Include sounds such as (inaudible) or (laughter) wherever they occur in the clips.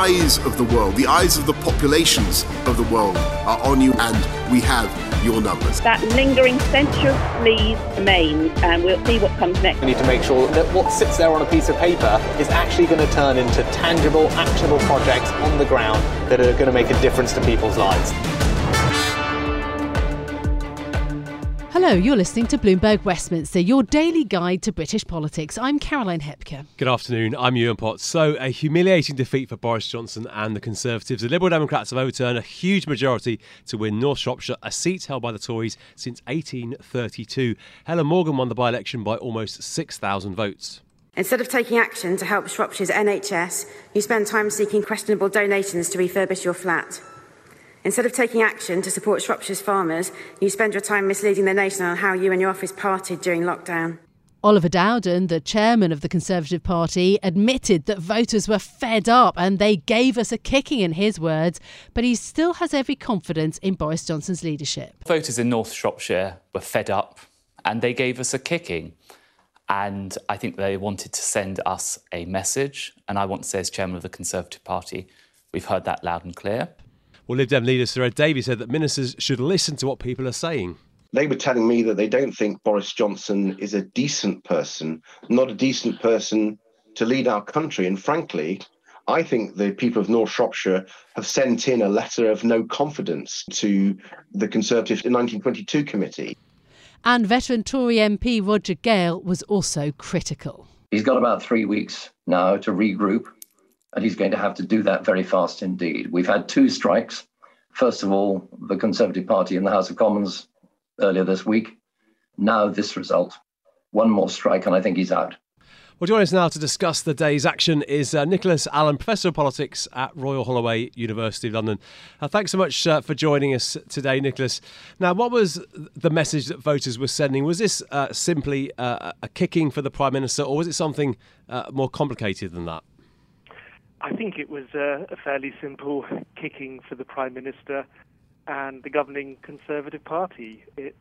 eyes of the world, the eyes of the populations of the world are on you and we have your numbers. That lingering sensuous sleaze remains and we'll see what comes next. We need to make sure that what sits there on a piece of paper is actually going to turn into tangible, actionable projects on the ground that are going to make a difference to people's lives. Hello, you're listening to Bloomberg Westminster, your daily guide to British politics. I'm Caroline Hepker. Good afternoon. I'm Yuan Potts. So, a humiliating defeat for Boris Johnson and the Conservatives. The Liberal Democrats have overturned a huge majority to win North Shropshire, a seat held by the Tories since 1832. Helen Morgan won the by election by almost 6,000 votes. Instead of taking action to help Shropshire's NHS, you spend time seeking questionable donations to refurbish your flat. Instead of taking action to support Shropshire's farmers, you spend your time misleading the nation on how you and your office partied during lockdown. Oliver Dowden, the chairman of the Conservative Party, admitted that voters were fed up and they gave us a kicking, in his words, but he still has every confidence in Boris Johnson's leadership. Voters in North Shropshire were fed up and they gave us a kicking. And I think they wanted to send us a message. And I want to say, as chairman of the Conservative Party, we've heard that loud and clear. Well, Lib Dem leader Sir Ed Davey said that ministers should listen to what people are saying. They were telling me that they don't think Boris Johnson is a decent person, not a decent person to lead our country. And frankly, I think the people of North Shropshire have sent in a letter of no confidence to the Conservative 1922 committee. And veteran Tory MP Roger Gale was also critical. He's got about three weeks now to regroup and he's going to have to do that very fast indeed. We've had two strikes. First of all, the Conservative Party in the House of Commons earlier this week. Now, this result. One more strike, and I think he's out. Well, joining us now to discuss the day's action is uh, Nicholas Allen, Professor of Politics at Royal Holloway, University of London. Uh, thanks so much uh, for joining us today, Nicholas. Now, what was the message that voters were sending? Was this uh, simply uh, a kicking for the Prime Minister, or was it something uh, more complicated than that? I think it was a, a fairly simple kicking for the Prime Minister and the governing Conservative Party. It's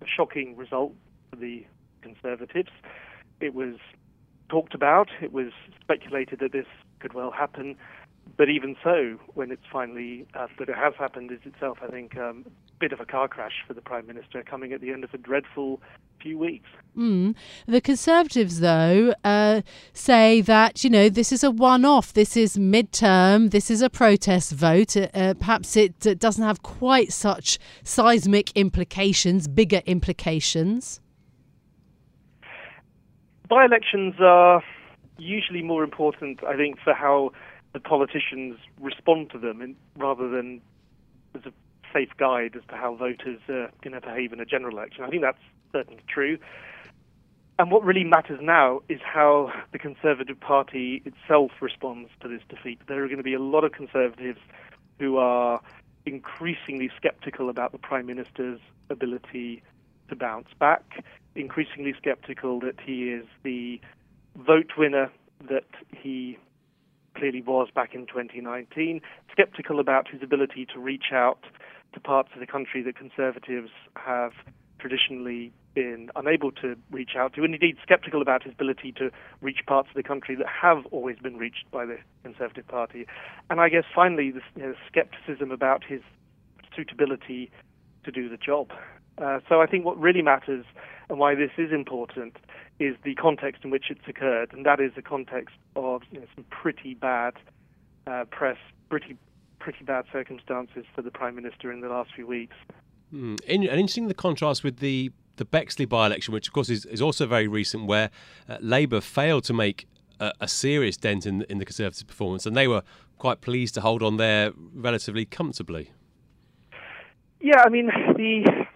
a shocking result for the Conservatives. It was talked about, it was speculated that this could well happen, but even so, when it's finally uh, that it has happened, is itself, I think, um, bit of a car crash for the Prime Minister coming at the end of a dreadful few weeks. Mm. The Conservatives, though, uh, say that, you know, this is a one off, this is midterm, this is a protest vote. Uh, uh perhaps it uh, doesn't have quite such seismic implications, bigger implications. By elections are usually more important, I think, for how the politicians respond to them and rather than as a safe guide as to how voters are going to behave in a general election. I think that's certainly true. And what really matters now is how the Conservative Party itself responds to this defeat. There are going to be a lot of Conservatives who are increasingly skeptical about the Prime Minister's ability to bounce back, increasingly skeptical that he is the vote winner that he clearly was back in 2019, skeptical about his ability to reach out to parts of the country that Conservatives have traditionally been unable to reach out to, and indeed skeptical about his ability to reach parts of the country that have always been reached by the Conservative Party. And I guess finally, the you know, skepticism about his suitability to do the job. Uh, so I think what really matters and why this is important is the context in which it's occurred, and that is the context of you know, some pretty bad uh, press, pretty pretty bad circumstances for the prime minister in the last few weeks. Mm. And interesting the contrast with the the Bexley by-election, which of course is, is also very recent, where uh, Labour failed to make a, a serious dent in in the Conservative performance, and they were quite pleased to hold on there relatively comfortably. Yeah, I mean the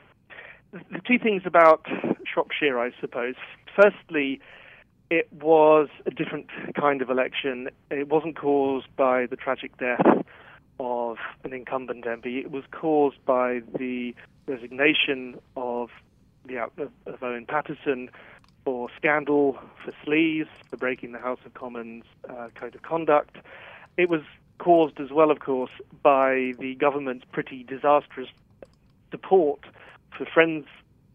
the two things about Shropshire, I suppose. Firstly, it was a different kind of election. It wasn't caused by the tragic death of an incumbent MP. It was caused by the resignation of the of, Owen Paterson for scandal, for sleaze, for breaking the House of Commons uh, code of conduct. It was caused as well, of course, by the government's pretty disastrous support for friends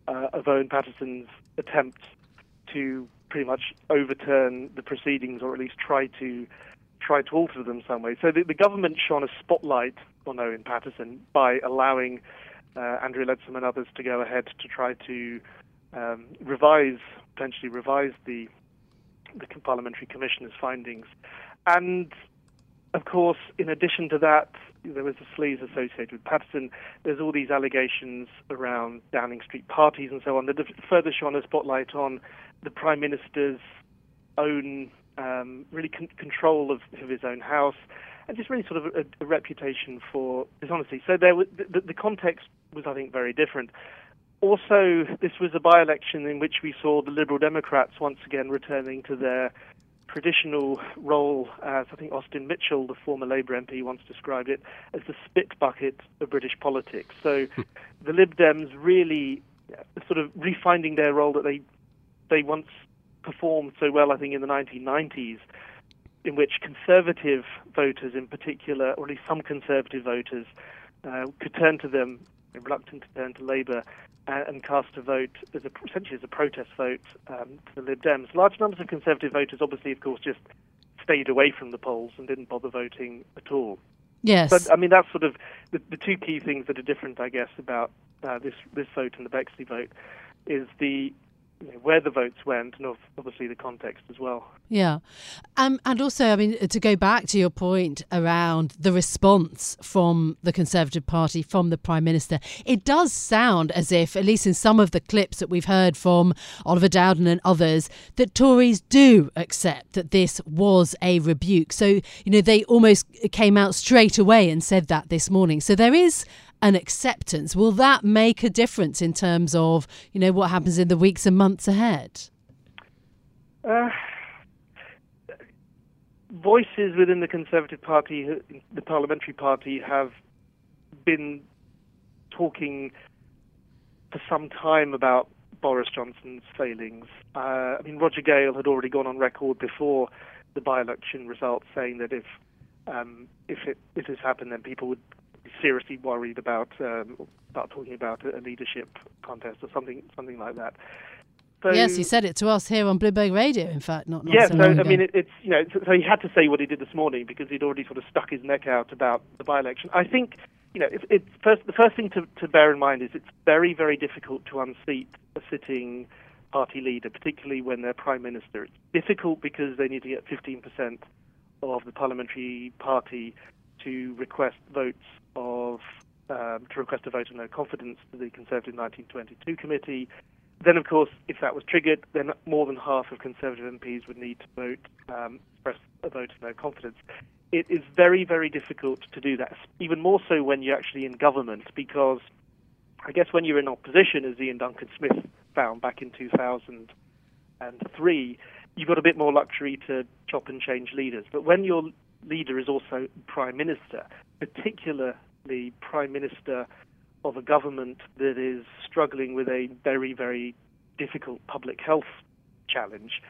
uh, of Owen Paterson's attempts to pretty much overturn the proceedings or at least try to try to alter them some way. So the, the government shone a spotlight on Owen Paterson by allowing uh, Andrea Leadsom and others to go ahead to try to um, revise, potentially revise the the parliamentary commissioner's findings. And of course, in addition to that, there was a sleaze associated with Paterson. There's all these allegations around Downing Street parties and so on that further shone a spotlight on the Prime Minister's own um, really con- control of, of, his own house and just really sort of a, a reputation for dishonesty. So there, was, the, the context was, I think, very different. Also, this was a by-election in which we saw the Liberal Democrats once again returning to their traditional role as I think Austin Mitchell, the former Labour MP, once described it as the spit bucket of British politics. So the Lib Dems really sort of refinding their role that they they once performed so well, I think, in the 1990s, in which conservative voters, in particular, or at least some conservative voters, uh, could turn to them, reluctant to turn to Labour, uh, and cast a vote as a, essentially as a protest vote um, to the Lib Dems. Large numbers of conservative voters, obviously, of course, just stayed away from the polls and didn't bother voting at all. Yes. But I mean, that's sort of the, the two key things that are different, I guess, about uh, this this vote and the Bexley vote is the you know, where the votes went and obviously the context as well. Yeah. Um, and also, I mean, to go back to your point around the response from the Conservative Party, from the Prime Minister, it does sound as if, at least in some of the clips that we've heard from Oliver Dowden and others, that Tories do accept that this was a rebuke. So, you know, they almost came out straight away and said that this morning. So there is an acceptance. Will that make a difference in terms of, you know, what happens in the weeks and months ahead? Uh, voices within the Conservative Party, the parliamentary party, have been talking for some time about Boris Johnson's failings. Uh, I mean, Roger Gale had already gone on record before the by-election results saying that if um, if it, it has happened, then people would seriously worried about um, about talking about a leadership contest or something something like that. So, yes, he said it to us here on Bloomberg Radio. In fact, not, not yeah. So, so I mean, it, it's you know, so he had to say what he did this morning because he'd already sort of stuck his neck out about the by-election. I think you know, it, it, first the first thing to, to bear in mind is it's very very difficult to unseat a sitting party leader, particularly when they're prime minister. It's difficult because they need to get 15% of the parliamentary party to request votes of um, to request a vote of no confidence to the Conservative 1922 committee. Then, of course, if that was triggered, then more than half of Conservative MPs would need to vote, um, express a vote of no confidence. It is very, very difficult to do that, even more so when you're actually in government, because I guess when you're in opposition, as Iain Duncan Smith found back in 2003, you've got a bit more luxury to chop and change leaders. But when you're leader is also prime minister, particularly prime minister of a government that is struggling with a very, very difficult public health challenge.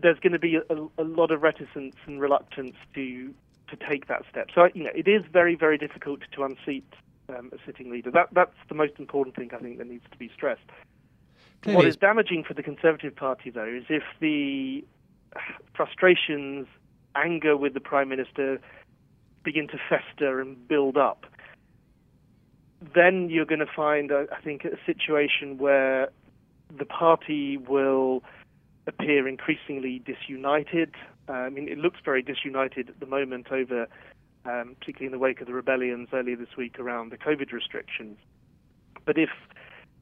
There's going to be a, a lot of reticence and reluctance to to take that step. So you know, it is very, very difficult to unseat um, a sitting leader. That that's the most important thing I think that needs to be stressed. Clearly. What is damaging for the Conservative Party, though, is if the frustrations anger with the prime minister begin to fester and build up, then you're going to find, I think, a situation where the party will appear increasingly disunited. Uh, I mean, it looks very disunited at the moment over, um, particularly in the wake of the rebellions earlier this week around the COVID restrictions. But if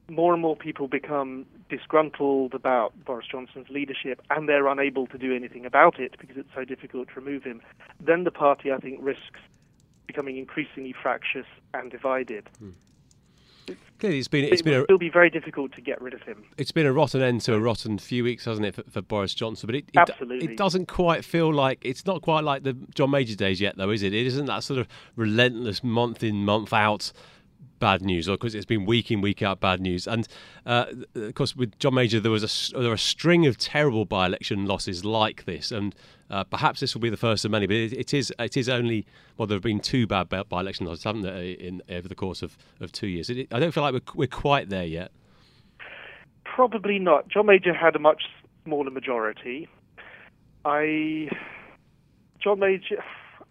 more and more people become disgruntled about Boris Johnson's leadership and they're unable to do anything about it because it's so difficult to remove him, then the party, I think, risks becoming increasingly fractious and divided. Hmm. Clearly, it's been it's it been will a, be very difficult to get rid of him. it's been a rotten end to a rotten few weeks, hasn't it, for, for Boris Johnson? But it, it Absolutely. it doesn't quite feel like it's not quite like the John Major days yet, though, is it? It isn't that sort of relentless month in month out bad news, or because it's been week in week out bad news. And uh, of course, with John Major, there was a there were a string of terrible by-election losses like this, and uh, perhaps this will be the first of many. But it, it is it is only well, there have been two bad by- by-election losses, haven't there, in over the course of, of two years? It, I don't feel like we're we're quite there yet. Probably not. John Major had a much smaller majority. I, John Major,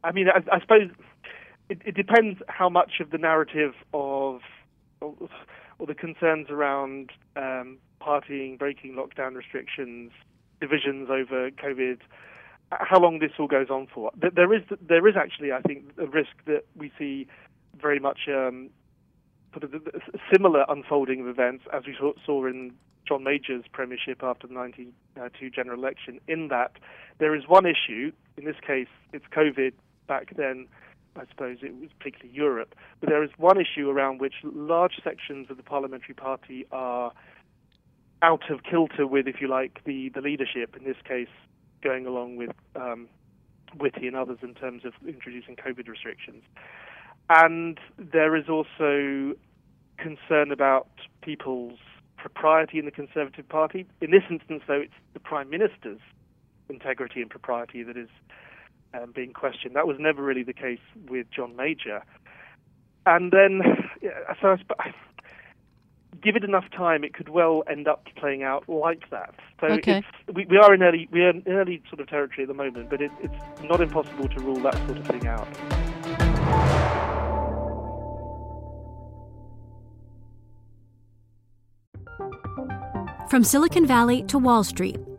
I mean, I, I suppose it, it depends how much of the narrative of, or, or the concerns around um, partying, breaking lockdown restrictions, divisions over COVID, how long this all goes on for. There is, there is actually, I think, a risk that we see very much um, sort of similar unfolding of events as we saw in John Major's premiership after the 1992 general election, in that there is one issue, in this case it's COVID, back then I suppose it was particularly Europe, but there is one issue around which large sections of the parliamentary party are out of kilter with, if you like, the, the leadership, in this case going along with um, Whitty and others in terms of introducing COVID restrictions. And there is also concern about people's propriety in the Conservative Party. In this instance, though, it's the Prime Minister's integrity and propriety that is um, being questioned. That was never really the case with John Major. And then, yeah, so I sp- give it enough time, it could well end up playing out like that. So Okay. it's, we, we are in early we are in early sort of territory at the moment, but it, it's not impossible to rule that sort of thing out. From Silicon Valley to Wall Street,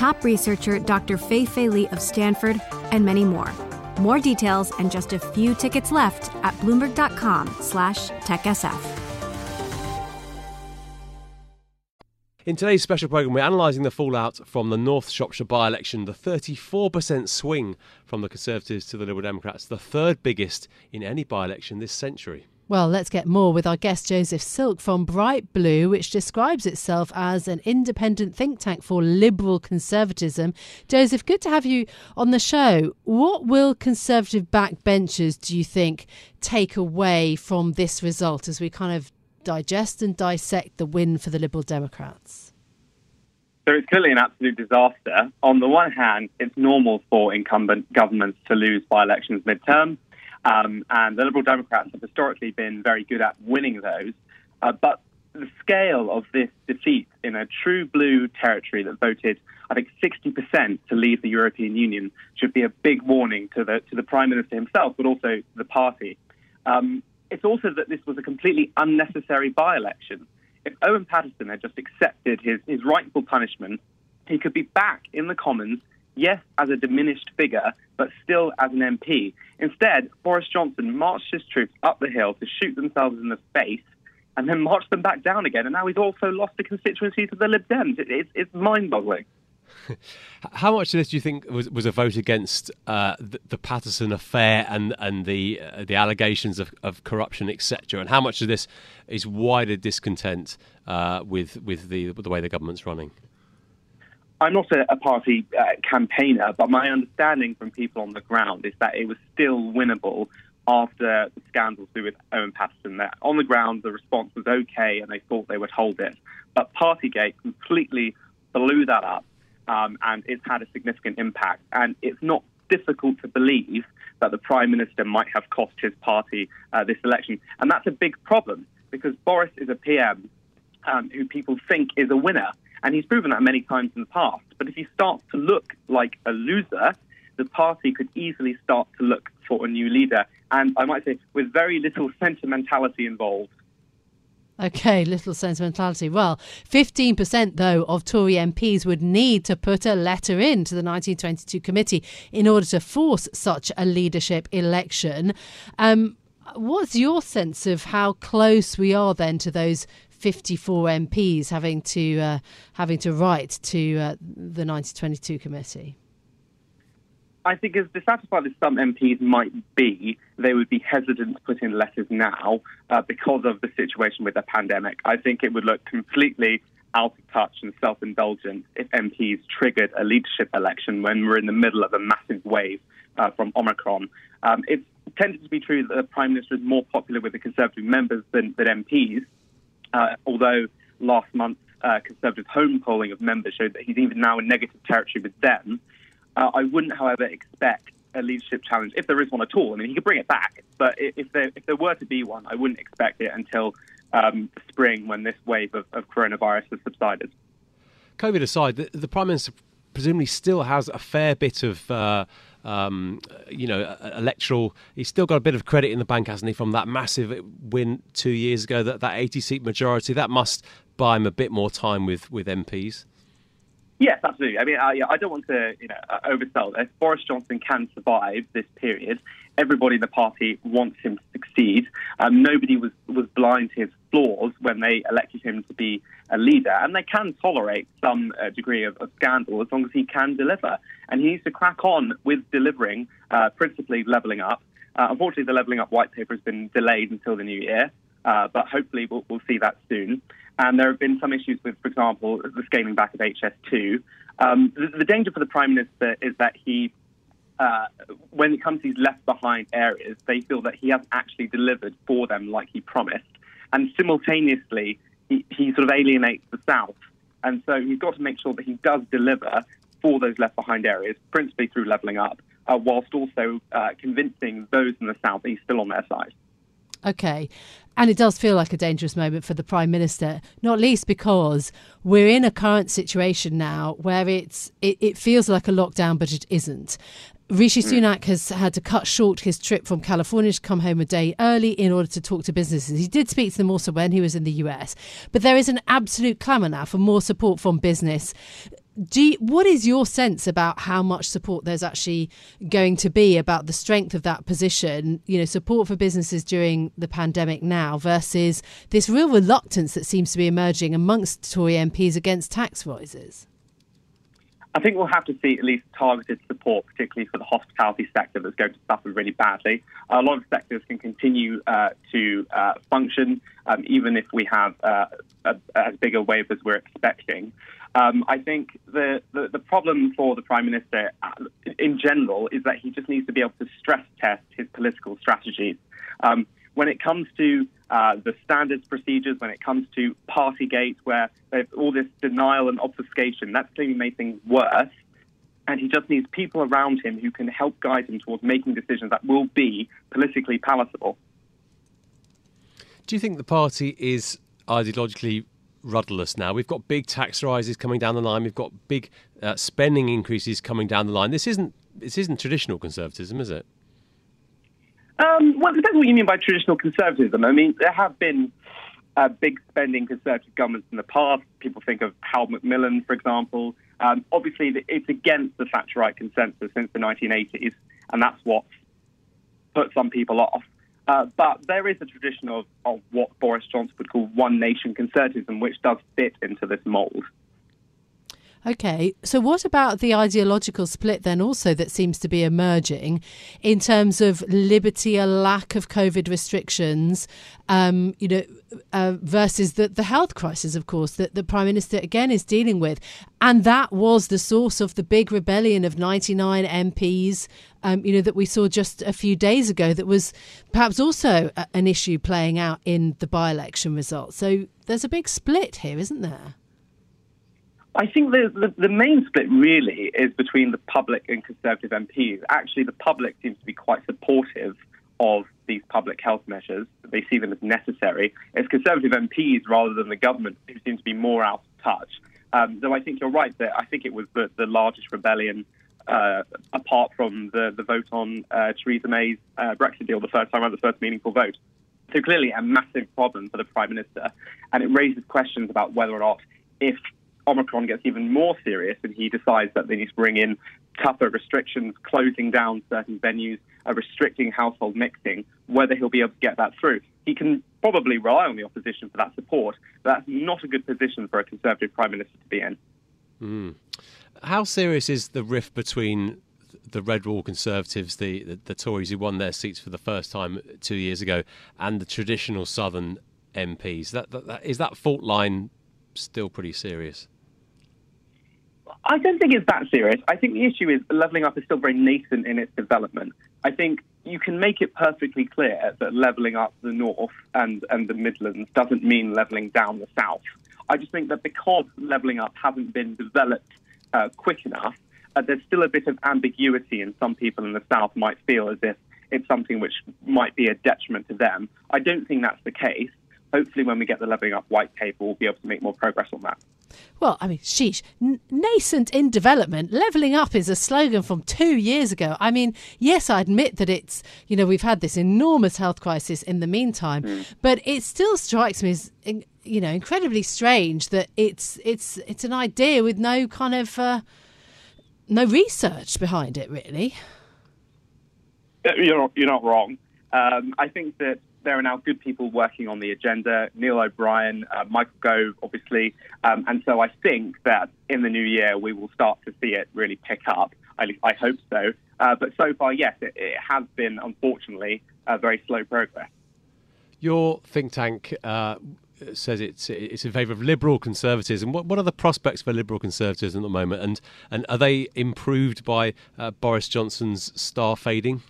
top researcher Dr. Fei Fei Li of Stanford, and many more. More details and just a few tickets left at bloomberg.com slash techsf. In today's special programme, we're analysing the fallout from the North Shropshire by election, the 34% swing from the Conservatives to the Liberal Democrats, the third biggest in any by election this century. Well, let's get more with our guest Joseph Silke from Bright Blue, which describes itself as an independent think tank for liberal conservatism. Joseph, good to have you on the show. What will conservative backbenchers, do you think, take away from this result as we kind of digest and dissect the win for the Liberal Democrats? So it's clearly an absolute disaster. On the one hand, it's normal for incumbent governments to lose by elections midterm, um, and the Liberal Democrats have historically been very good at winning those. Uh, but the scale of this defeat in a true blue territory that voted, I think, 60% to leave the European Union should be a big warning to the to the Prime Minister himself, but also the party. Um, it's also that this was a completely unnecessary by-election. If Owen Paterson had just accepted his, his rightful punishment, he could be back in the Commons, yes, as a diminished figure, but still as an MP. Instead, Boris Johnson marched his troops up the hill to shoot themselves in the face and then marched them back down again. And now he's also lost a constituency to the Lib Dems. It, it's it's mind boggling. (laughs) How much of this do you think was, was a vote against uh, the, the Paterson affair and and the uh, the allegations of, of corruption, etc., and how much of this is wider discontent uh, with with the the way the government's running? I'm not a, a party uh, campaigner, but my understanding from people on the ground is that it was still winnable after the scandals with Owen Paterson. That on the ground the response was okay, and they thought they would hold it. But Partygate completely blew that up, um, and it's had a significant impact. And it's not difficult to believe that the Prime Minister might have cost his party uh, this election, and that's a big problem because Boris is a PM um, who people think is a winner. And he's proven that many times in the past. But if he starts to look like a loser, the party could easily start to look for a new leader. And I might say, with very little (laughs) sentimentality involved. Okay, little sentimentality. Well, 15% though of Tory MPs would need to put a letter in to the 1922 committee in order to force such a leadership election. Um, what's your sense of how close we are then to those 54 MPs having to uh, having to write to uh, the 1922 committee? I think as dissatisfied as some MPs might be, they would be hesitant to put in letters now uh, because of the situation with the pandemic. I think it would look completely out of touch and self indulgent if MPs triggered a leadership election when we're in the middle of a massive wave uh, from Omicron. Um, it's tended to be true that the Prime Minister is more popular with the Conservative members than, than MPs, uh, although last month's uh, ConservativeHome polling of members showed that he's even now in negative territory with them. Uh, I wouldn't, however, expect a leadership challenge if there is one at all. I mean, he could bring it back, but if there if there were to be one, I wouldn't expect it until um, spring when this wave of, of, coronavirus has subsided. COVID aside, the, the, prime minister presumably still has a fair bit of. Uh, um, you know, electoral. He's still got a bit of credit in the bank, hasn't he, from that massive win two years ago? That that 80 seat majority that must buy him a bit more time with with MPs. Yes, absolutely. I mean, I, I don't want to you know oversell this. Boris Johnson can survive this period. Everybody in the party wants him to succeed. Um, nobody was, was blind to his flaws when they elected him to be a leader, and they can tolerate some uh, degree of, of, scandal as long as he can deliver. And he needs to crack on with delivering, uh, principally levelling up. Uh, unfortunately, the levelling up white paper has been delayed until the new year, uh, but hopefully we'll, we'll see that soon. And there have been some issues with, for example, the scaling back of HS2. Um, the, the, danger for the Prime Minister is that he, uh, when it comes to these left behind areas, they feel that he hasn't actually delivered for them like he promised. And simultaneously, he, he sort of alienates the South. And so he's got to make sure that he does deliver for those left behind areas, principally through levelling up, uh, whilst also uh, convincing those in the South that he's still on their side. Okay. And it does feel like a dangerous moment for the Prime Minister, not least because we're in a current situation now where it's it, it feels like a lockdown, but it isn't. Rishi hmm. Sunak has had to cut short his trip from California to come home a day early in order to talk to businesses. He did speak to them also when he was in the US, but there is an absolute clamour now for more support from business do you, what is your sense about how much support there's actually going to be about the strength of that position you know support for businesses during the pandemic now versus this real reluctance that seems to be emerging amongst Tory MPs against tax rises I think we'll have to see at least targeted support, particularly for the hospitality sector that's going to suffer really badly. A lot of sectors can continue uh, to uh, function um, even if we have uh, a, as big a wave as we're expecting. Um, I think the, the, the, problem for the Prime Minister uh, in general is that he just needs to be able to stress test his political strategies. Um, when it comes to uh, the standards procedures, when it comes to Partygate, where there's all this denial and obfuscation, that's clearly made things worse. And he just needs people around him who can help guide him towards making decisions that will be politically palatable. Do you think the party is ideologically rudderless now. We've got big tax rises coming down the line. We've got big uh, spending increases coming down the line. This isn't this isn't traditional conservatism, is it? Um, well, it depends what you mean by traditional conservatism. I mean, there have been uh, big spending conservative governments in the past. People think of Hal Macmillan, for example. Um, obviously, it's against the Thatcherite consensus since the 1980s, and that's what put some people off. Uh, but there is a tradition of, of what Boris Johnson would call one nation conservatism, which does fit into this mould. Okay, so what about the ideological split then also that seems to be emerging in terms of liberty, a lack of COVID restrictions, um, you know, uh, versus the, the health crisis, of course, that the Prime Minister again is dealing with. And that was the source of the big rebellion of 99 MPs, um, you know, that we saw just a few days ago that was perhaps also a, an issue playing out in the by election results. So there's a big split here, isn't there? I think the, the, the, main split really is between the public and Conservative MPs. Actually, the public seems to be quite supportive of these public health measures. They see them as necessary. It's Conservative MPs rather than the government who seem to be more out of touch. Um, though I think you're right that I think it was the, the largest rebellion uh, apart from the, the vote on uh, Theresa May's uh, Brexit deal, the first time around, the first meaningful vote. So clearly a massive problem for the Prime Minister. And it raises questions about whether or not, if Omicron gets even more serious and he decides that they need to bring in tougher restrictions, closing down certain venues, uh, restricting household mixing, whether he'll be able to get that through. He can probably rely on the opposition for that support, but that's not a good position for a Conservative Prime Minister to be in. Mm. How serious is the rift between the red wall Conservatives, the, the, the Tories who won their seats for the first time two years ago, and the traditional Southern MPs? That, that, that is that fault line still pretty serious? I don't think it's that serious. I think the issue is levelling up is still very nascent in its development. I think you can make it perfectly clear that levelling up the North and, and the Midlands doesn't mean levelling down the South. I just think that because levelling up hasn't been developed uh, quick enough, uh, there's still a bit of ambiguity, and some people in the South might feel as if it's something which might be a detriment to them. I don't think that's the case. Hopefully, when we get the levelling up white paper, we'll be able to make more progress on that. Well, I mean, sheesh, N- nascent in development. Leveling up is a slogan from two years ago. I mean, yes, I admit that it's, you know, we've had this enormous health crisis in the meantime, mm. but it still strikes me as, you know, incredibly strange that it's it's it's an idea with no kind of uh, no research behind it, really. You're not, you're not wrong. Um, I think that there are now good people working on the agenda. Neil O'Brien, uh, Michael Gove, obviously, um, and so I think that in the new year we will start to see it really pick up. I hope so. Uh, but so far, yes, it, it has been unfortunately a very slow progress. Your think tank uh, says it's it's in favour of liberal conservatism. What what are the prospects for liberal conservatism at the moment, and and are they improved by uh, Boris Johnson's star fading?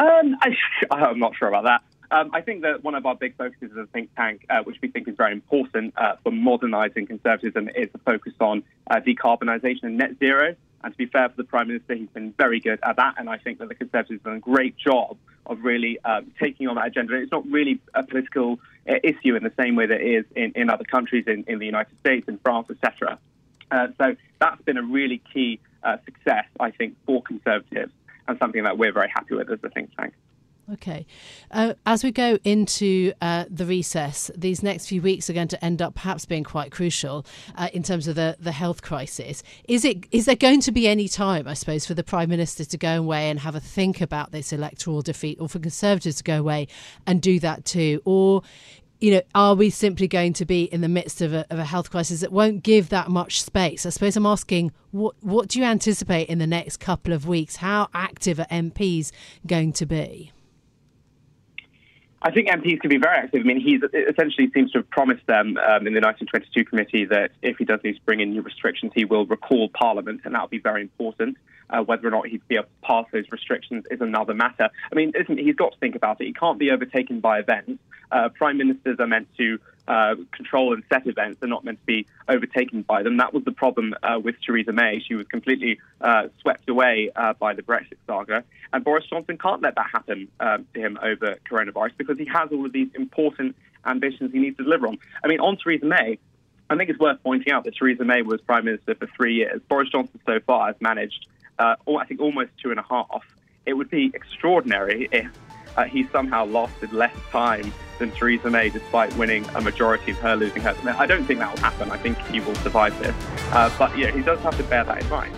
Um, I, (laughs) am not sure about that. Um, I think that one of our big focuses as a think tank, uh, which we think is very important uh, for modernising conservatism, is the focus on uh, decarbonisation and net zero. And to be fair for the Prime Minister, he's been very good at that. And I think that the Conservatives have done a great job of really um, taking on that agenda. It's not really a political uh, issue in the same way that it is in, in other countries, in, in the United States, in France, etc. Uh, so that's been a really key uh, success, I think, for Conservatives and something that we're very happy with as a think tank. Okay. Uh, as we go into uh, the recess, these next few weeks are going to end up perhaps being quite crucial uh, in terms of the, the health crisis. Is it is there going to be any time, I suppose, for the Prime Minister to go away and have a think about this electoral defeat, or for Conservatives to go away and do that too? Or you know, are we simply going to be in the midst of a, of a, health crisis that won't give that much space? I suppose I'm asking, what what do you anticipate in the next couple of weeks? How active are MPs going to be? I think MPs can be very active. I mean, he essentially seems to have promised them um, in the 1922 committee that if he does need to bring in new restrictions, he will recall Parliament, and that will be very important. Uh, whether or not he'd be able to pass those restrictions is another matter. I mean, he's got to think about it. He can't be overtaken by events. Uh, prime ministers are meant to uh, control and set events. They're not meant to be overtaken by them. That was the problem uh, with Theresa May. She was completely uh, swept away uh, by the Brexit saga. And Boris Johnson can't let that happen to him over coronavirus because he has all of these important ambitions he needs to deliver on. I mean, on Theresa May, I think it's worth pointing out that Theresa May was Prime Minister for three years. Boris Johnson so far has managed, uh, I think, almost two and a half. It would be extraordinary if uh, he somehow lasted less time than Theresa May, despite winning a majority of her losing her. I don't think that will happen. I think he will survive this. Uh, but yeah, he does have to bear that in mind.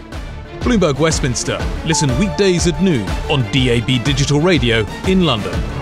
Bloomberg Westminster. Listen weekdays at noon on DAB Digital Radio in London.